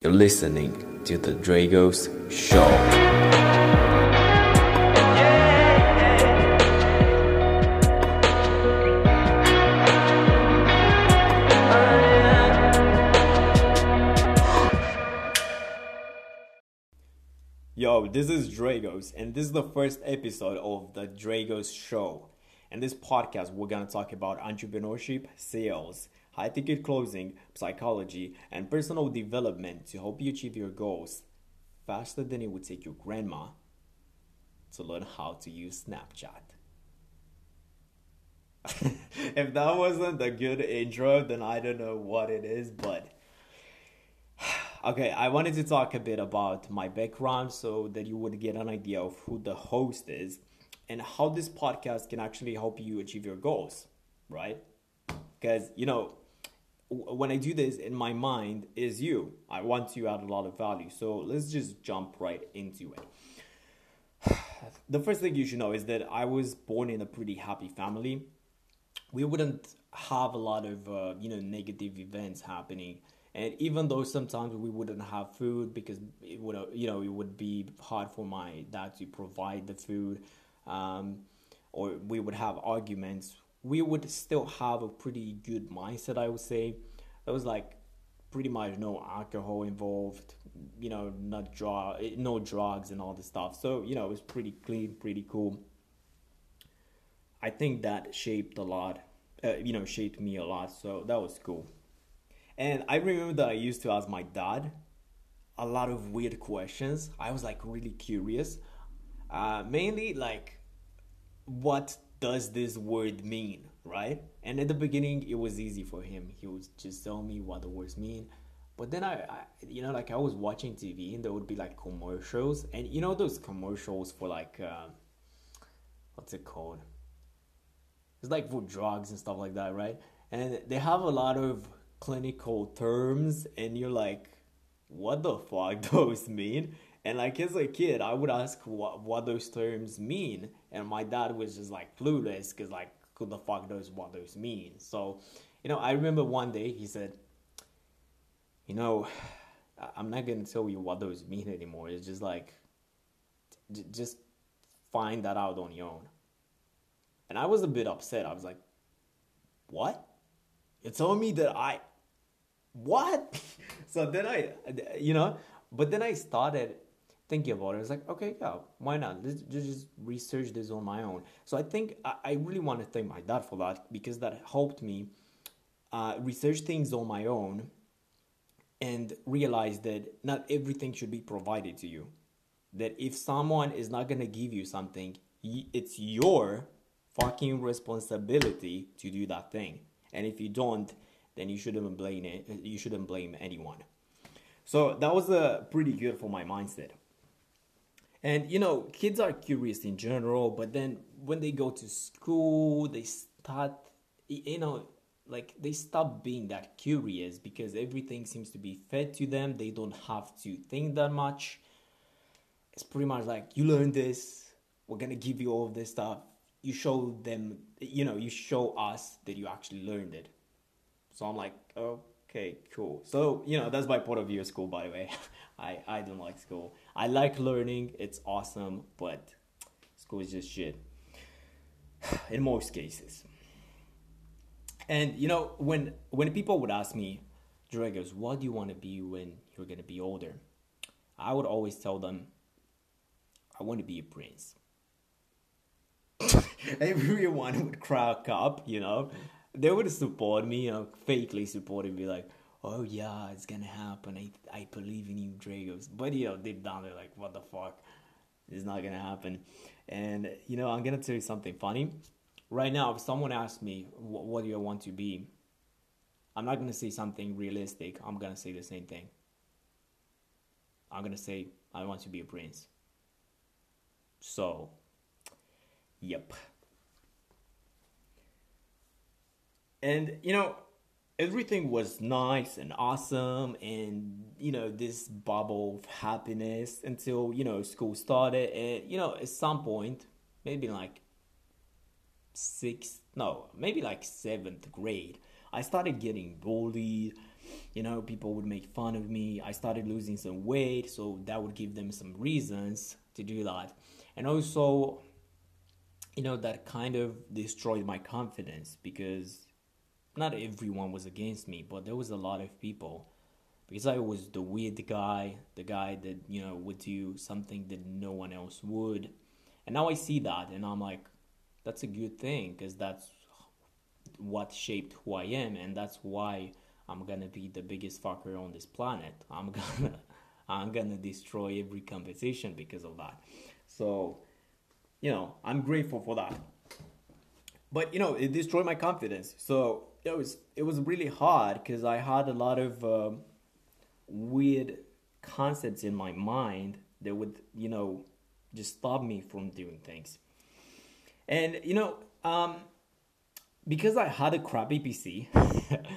You're listening to the Dragos Show. Yo, this is Dragos, and this is the first episode of the Dragos Show. In this podcast, we're gonna talk about entrepreneurship, sales, high ticket closing, psychology, and personal development to help you achieve your goals faster than it would take your grandma to learn how to use Snapchat. if that wasn't a good intro, then I don't know what it is, but okay, I wanted to talk a bit about my background so that you would get an idea of who the host is and how this podcast can actually help you achieve your goals, right? Because, you know, when I do this in my mind is you. I want to add a lot of value. So let's just jump right into it. the first thing you should know is that I was born in a pretty happy family. We wouldn't have a lot of uh, you know negative events happening, and even though sometimes we wouldn't have food because it would you know it would be hard for my dad to provide the food, um, or we would have arguments we would still have a pretty good mindset, I would say. There was like pretty much no alcohol involved, you know, not drug, no drugs and all this stuff. So you know, it was pretty clean, pretty cool. I think that shaped a lot, uh, you know, shaped me a lot. So that was cool. And I remember that I used to ask my dad a lot of weird questions. I was like really curious, uh, mainly like what does this word mean, right? And at the beginning, it was easy for him. He would just tell me what the words mean. But then I, I, you know, like I was watching TV and there would be like commercials, and you know those commercials for like, uh, what's it called? It's like for drugs and stuff like that, right? And they have a lot of clinical terms, and you're like, what the fuck those mean? And like as a kid, I would ask what what those terms mean, and my dad was just like clueless because like who the fuck knows what those mean. So, you know, I remember one day he said, you know, I'm not gonna tell you what those mean anymore. It's just like, just find that out on your own. And I was a bit upset. I was like, what? You're telling me that I, what? so then I, you know, but then I started thinking about it. I was like, okay, yeah, why not? Let's just research this on my own. So I think I, really want to thank my dad for that because that helped me uh, research things on my own and realize that not everything should be provided to you. That if someone is not going to give you something, it's your fucking responsibility to do that thing. And if you don't, then you shouldn't blame it. You shouldn't blame anyone. So that was uh, pretty good for my mindset. And you know, kids are curious in general, but then when they go to school, they start, you know, like they stop being that curious because everything seems to be fed to them. They don't have to think that much. It's pretty much like you learn this, we're gonna give you all of this stuff. You show them, you know, you show us that you actually learned it. So I'm like, okay, cool. So, you know, that's my point of view of school, by the way. I, I don't like school. I like learning, it's awesome, but school is just shit in most cases. And you know, when when people would ask me, Dragos, what do you want to be when you're gonna be older? I would always tell them, I want to be a prince. Everyone would crack up, you know. They would support me, you know, fakely support and be like, oh yeah, it's gonna happen. I I believe in you, Dragos. But you know, deep down they're like, what the fuck? It's not gonna happen. And you know, I'm gonna tell you something funny. Right now, if someone asks me what, do you want to be, I'm not gonna say something realistic. I'm gonna say the same thing. I'm gonna say I want to be a prince. So, yep. And you know, everything was nice and awesome and you know this bubble of happiness until you know school started and you know at some point maybe like sixth no maybe like seventh grade i started getting bullied you know, people would make fun of me. I started losing some weight, so that would give them some reasons to do that. And also, you know, that kind of destroyed my confidence because not everyone was against me, but there was a lot of people because I was the weird guy, the guy that, you know, would do something that no one else would. And now I see that and I'm like, that's a good thing because that's what shaped who I am and that's why I'm gonna be the biggest fucker on this planet. I'm gonna I'm gonna destroy every competition because of that. So, you know, I'm grateful for that. But you know, it destroyed my confidence. So it was it was really hard because I had a lot of uh, weird concepts in my mind that would you know just stop me from doing things. And you know, um, because I had a crappy PC,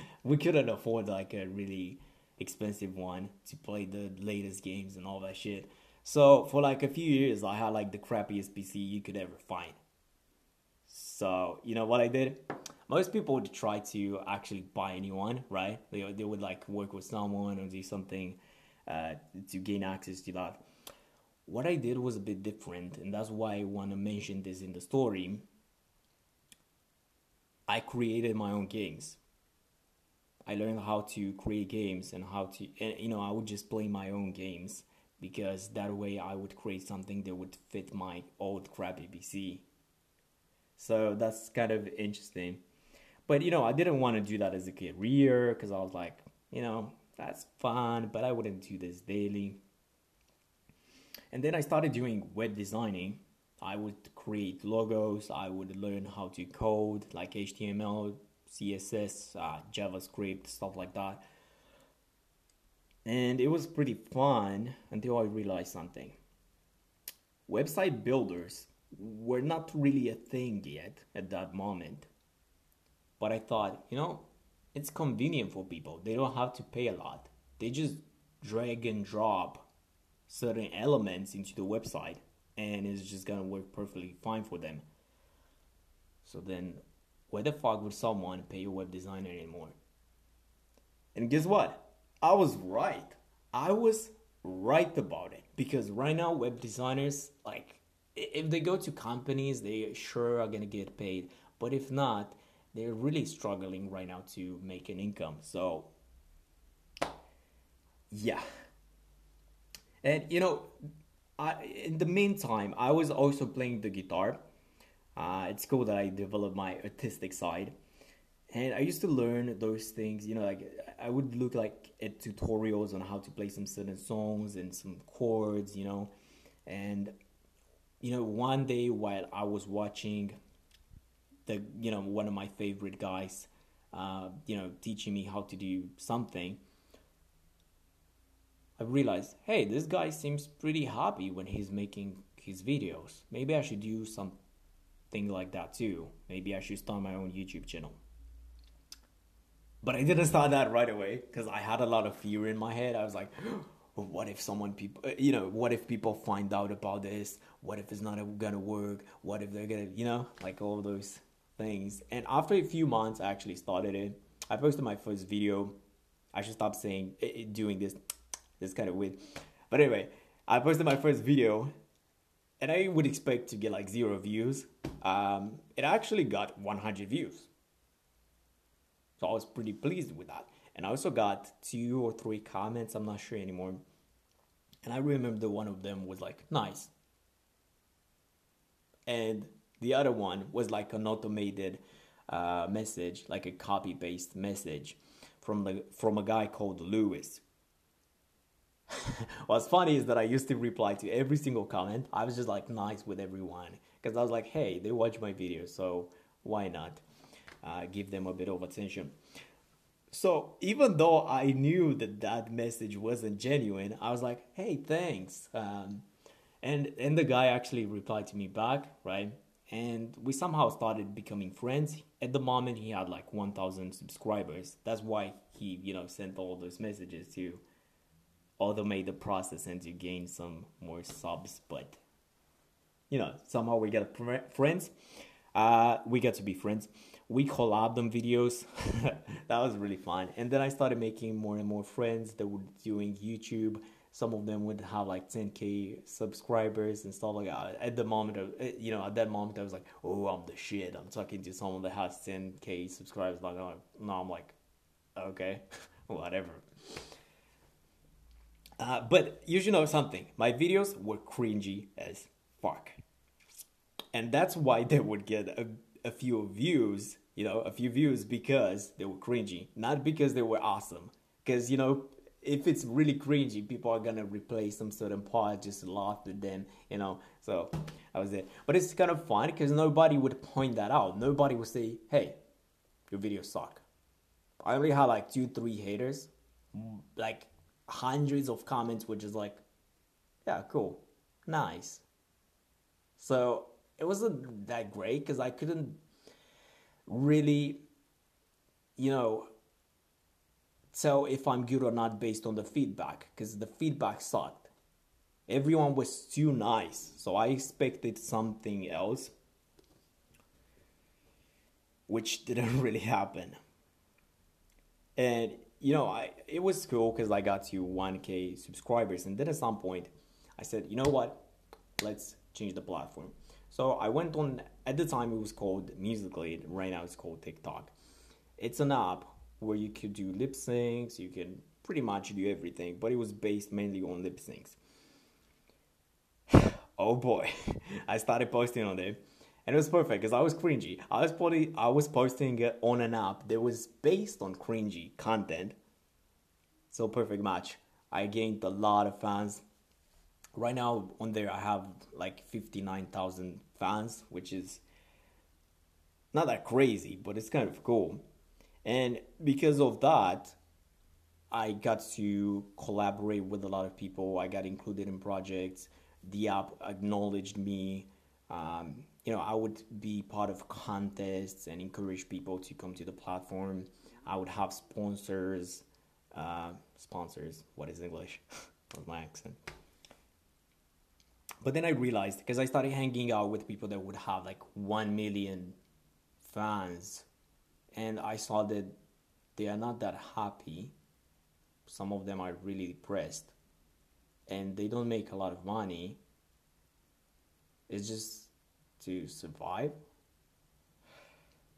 we couldn't afford like a really expensive one to play the latest games and all that shit. So for like a few years, I had like the crappiest PC you could ever find. So you know what I did? Most people would try to actually buy a new one, right? They they would like work with someone or do something uh, to gain access to that. What I did was a bit different, and that's why I want to mention this in the story. I created my own games. I learned how to create games and how to, and, you know, I would just play my own games because that way I would create something that would fit my old crappy PC. So that's kind of interesting. But you know, I didn't want to do that as a career because I was like, you know, that's fun, but I wouldn't do this daily. And then I started doing web designing. I would create logos, I would learn how to code like HTML, CSS, uh, JavaScript, stuff like that. And it was pretty fun until I realized something. Website builders were not really a thing yet at that moment. But I thought, you know, it's convenient for people. They don't have to pay a lot. They just drag and drop certain elements into the website and it's just gonna work perfectly fine for them. So then, why the fuck would someone pay a web designer anymore? And guess what? I was right. I was right about it because right now web designers like if they go to companies they sure are going to get paid but if not they're really struggling right now to make an income so yeah and you know I, in the meantime i was also playing the guitar uh, it's cool that i developed my artistic side and I used to learn those things. You know, like I would look like at tutorials on how to play some certain songs and some chords. You know, and you know one day while I was watching the you know one of my favorite guys, uh, you know, teaching me how to do something. I realized, hey, this guy seems pretty happy when he's making his videos. Maybe I should do something like that too. Maybe I should start my own YouTube channel. But I didn't start that right away because I had a lot of fear in my head. I was like, what if someone people uh, you know what if people find out about this? What if it's not gonna work? What if they're gonna you know like all those things. And after a few months i actually started it i posted my first video. I should stop saying it, it, doing this this kind of weird. But anyway i posted my first video and i would expect to get like zero views. Um, it actually got 100 views. So I was pretty pleased with that. And I also got two or three comments, I'm not sure anymore. And I remember one of them was like, nice. And the other one was like an automated uh, message, like a copy paste message from the from a guy called Lewis. What's funny is that I used to reply to every single comment. I was just like nice with everyone because I was like, hey, they watch my videos, so why not? uh, give them a bit of attention. So even though I knew that that message wasn't genuine, I was like, "Hey, thanks." Um, and and the guy actually replied to me back, right? And we somehow started becoming friends. At the moment, he had like 1,000 subscribers. That's why he, you know, sent all those messages to automate the process and to gain some more subs. But you know, somehow we got friends. Uh, we got to be friends we collab them videos. that was really fun. And then I started making more and more friends that were doing YouTube. Some of them would have like 10k subscribers and stuff like that. At the moment, of, eh, you know, at that moment, I was like, "Oh, I'm the shit." I'm talking to someone that has 10k subscribers. Like, now I'm like, okay, whatever. Uh, but you should know something. My videos were cringy as fuck, and that's why they would get a, a few views. You know, a few views because they were cringy, not because they were awesome. Because you know, if it's really cringy, people are gonna replace some certain part just to laugh at them, you know. So that was it. But it's kind of fun because nobody would point that out. Nobody would say, "Hey, your videos suck." I only had like two, three haters. Like hundreds of comments, which is like, "Yeah, cool, nice." So it wasn't that great because I couldn't really, you know, tell if I'm good or not based on the feedback because the feedback sucked. Everyone was too nice, so I expected something else, which didn't really happen. And you know, I it was cool because I got to 1K subscribers, and then at some point, I said, you know what, let's change the platform. So I went on. At the time, it was called Musical.ly. Right now, it's called TikTok. It's an app where you could do lip syncs, you can pretty much do everything, but it was based mainly on lip syncs. oh boy, I started posting on there. And it was perfect because I was cringy. I was posting, I was posting on an app that was based on cringy content. So perfect match. I gained a lot of fans. Right now on there I have like 59,000 fans, which is not that crazy, but it's kind of cool. And because of that, I got to collaborate with a lot of people. I got included in projects. The app acknowledged me. Um, you know, I would be part of contests and encourage people to come to the platform. I would have sponsors. Uh, sponsors. What is English? What's my accent? But then I realized because I started hanging out with people that would have like one million fans and I saw that they are not that happy. Some of them are really depressed and they don't make a lot of money. It's just to survive.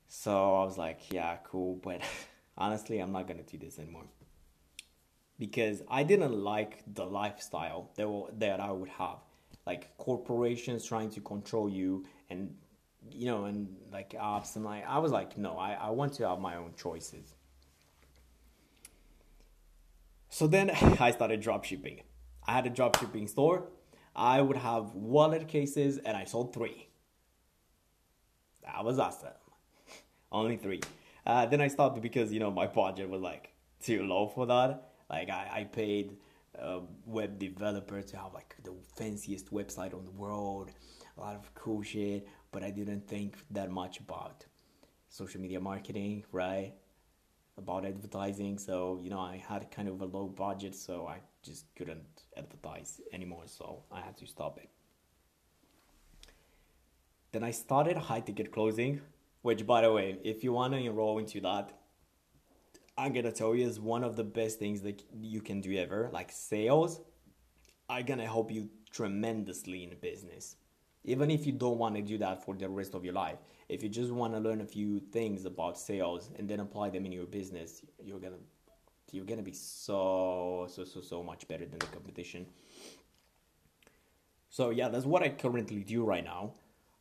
So I was like, yeah, cool, but honestly, I'm not gonna do this anymore because I didn't like the lifestyle that that I would have, like corporations trying to control you and you know, and like apps and like I was like, no, I, I want to have my own choices. So then I started drop shipping. I had a drop shipping store. I would have wallet cases and I sold three. That was awesome. Only three. Uh, then I stopped because you know my budget was like too low for that. Like I, I paid a web developer to have like the fanciest website on the world, a lot of cool shit but I didn't think that much about social media marketing, right? About advertising. So, you know, I had kind of a low budget, so I just couldn't advertise anymore. So I had to stop it. Then I started high ticket closing, which, by the way, if you want to enroll into that, I'm gonna tell you is one of the best things that you can do ever. Like sales are gonna help you tremendously in business. Even if you don't want to do that for the rest of your life. If you just want to learn a few things about sales and then apply them in your business you're gonna you're gonna be so so so so much better than the competition. So yeah that's what i currently do right now.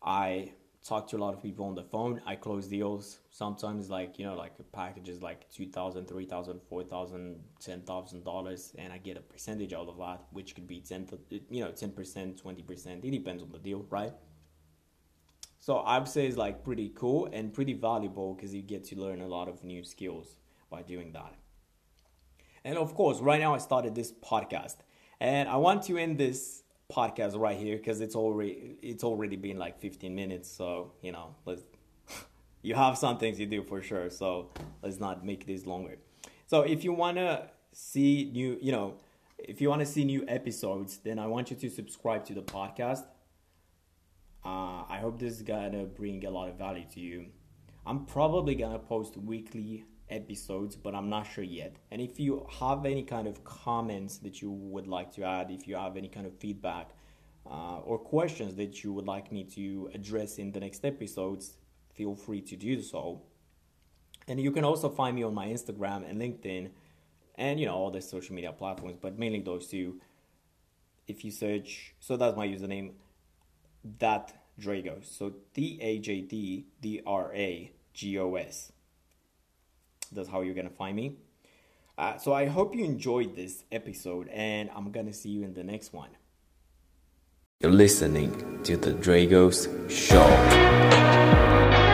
I talk to a lot of people on the phone. I close deals. Sometimes like you know like a package is like 2000 3000 4000 10000 dollars and i get a percentage out of that which could be 10 you know 10% 20% it depends on the deal right? So i would say it's like pretty cool and pretty valuable because you get to learn a lot of new skills by doing that. And of course right now i started this podcast and i want to end this podcast right here because it's already it's already been like 15 minutes so you know let's you have some things you do for sure so let's not make this longer. So if you want to see new you know if you want to see new episodes then i want you to subscribe to the podcast. Uh, i hope this is gonna bring a lot of value to you. I'm probably gonna post weekly episodes, but I'm not sure yet. And if you have any kind of comments that you would like to add, if you have any kind of feedback uh, or questions that you would like me to address in the next episodes, feel free to do so. And you can also find me on my Instagram and LinkedIn and you know all the social media platforms, but mainly those two. If you search, so that's my username, that Dragos. So D A J D D R A G O S. That's how you're gonna find me. Uh, so I hope you enjoyed this episode, and I'm gonna see you in the next one. You're listening to the Dragos Show.